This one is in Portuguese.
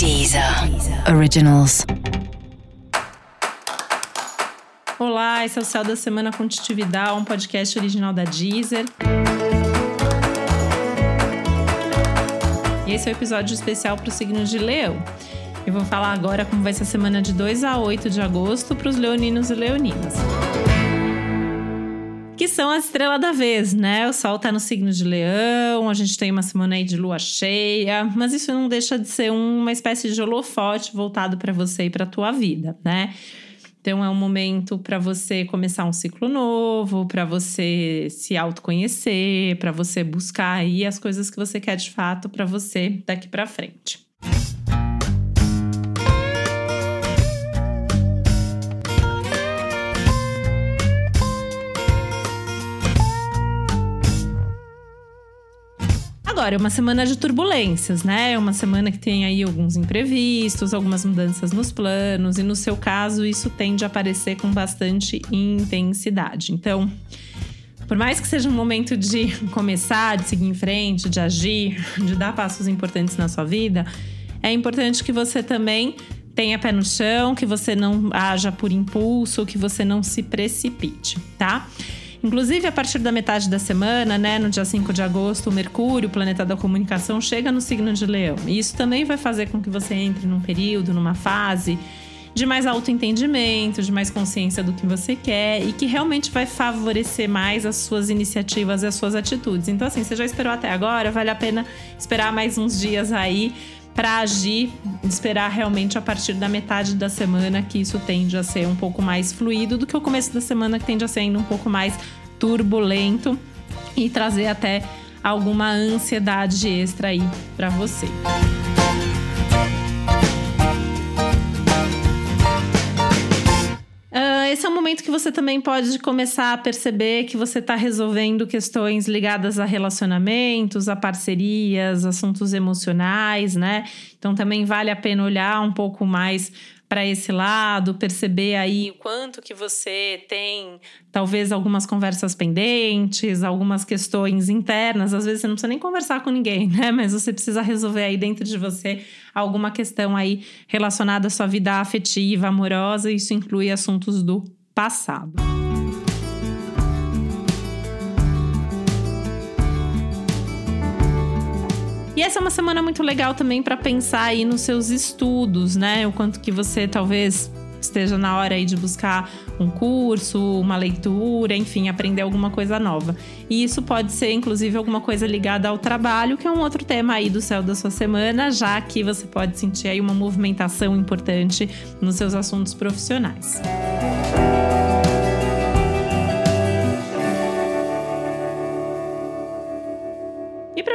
Deezer Originals. Olá, esse é o Céu da Semana Contitividade, um podcast original da Deezer. E esse é o um episódio especial para o signo de Leão. Eu vou falar agora como vai ser a semana de 2 a 8 de agosto para os leoninos e leoninas que são a estrela da vez, né? O Sol tá no signo de Leão, a gente tem uma semana aí de lua cheia, mas isso não deixa de ser uma espécie de holofote voltado para você e para tua vida, né? Então é um momento para você começar um ciclo novo, para você se autoconhecer, para você buscar aí as coisas que você quer de fato para você daqui para frente. Agora, é uma semana de turbulências, né? É uma semana que tem aí alguns imprevistos, algumas mudanças nos planos, e no seu caso, isso tende a aparecer com bastante intensidade. Então, por mais que seja um momento de começar, de seguir em frente, de agir, de dar passos importantes na sua vida, é importante que você também tenha pé no chão, que você não haja por impulso, que você não se precipite, tá? Inclusive, a partir da metade da semana, né, no dia 5 de agosto, o Mercúrio, o planeta da comunicação, chega no signo de Leão. E isso também vai fazer com que você entre num período, numa fase de mais autoentendimento, de mais consciência do que você quer e que realmente vai favorecer mais as suas iniciativas e as suas atitudes. Então, assim, você já esperou até agora, vale a pena esperar mais uns dias aí para agir, esperar realmente a partir da metade da semana que isso tende a ser um pouco mais fluido do que o começo da semana que tende a ser ainda um pouco mais turbulento e trazer até alguma ansiedade extra aí para você. Momento que você também pode começar a perceber que você está resolvendo questões ligadas a relacionamentos, a parcerias, assuntos emocionais, né? Então também vale a pena olhar um pouco mais para esse lado, perceber aí o quanto que você tem, talvez algumas conversas pendentes, algumas questões internas, às vezes você não precisa nem conversar com ninguém, né? Mas você precisa resolver aí dentro de você alguma questão aí relacionada à sua vida afetiva, amorosa, isso inclui assuntos do passado. E essa é uma semana muito legal também para pensar aí nos seus estudos, né? O quanto que você talvez esteja na hora aí de buscar um curso, uma leitura, enfim, aprender alguma coisa nova. E isso pode ser, inclusive, alguma coisa ligada ao trabalho, que é um outro tema aí do céu da sua semana, já que você pode sentir aí uma movimentação importante nos seus assuntos profissionais. E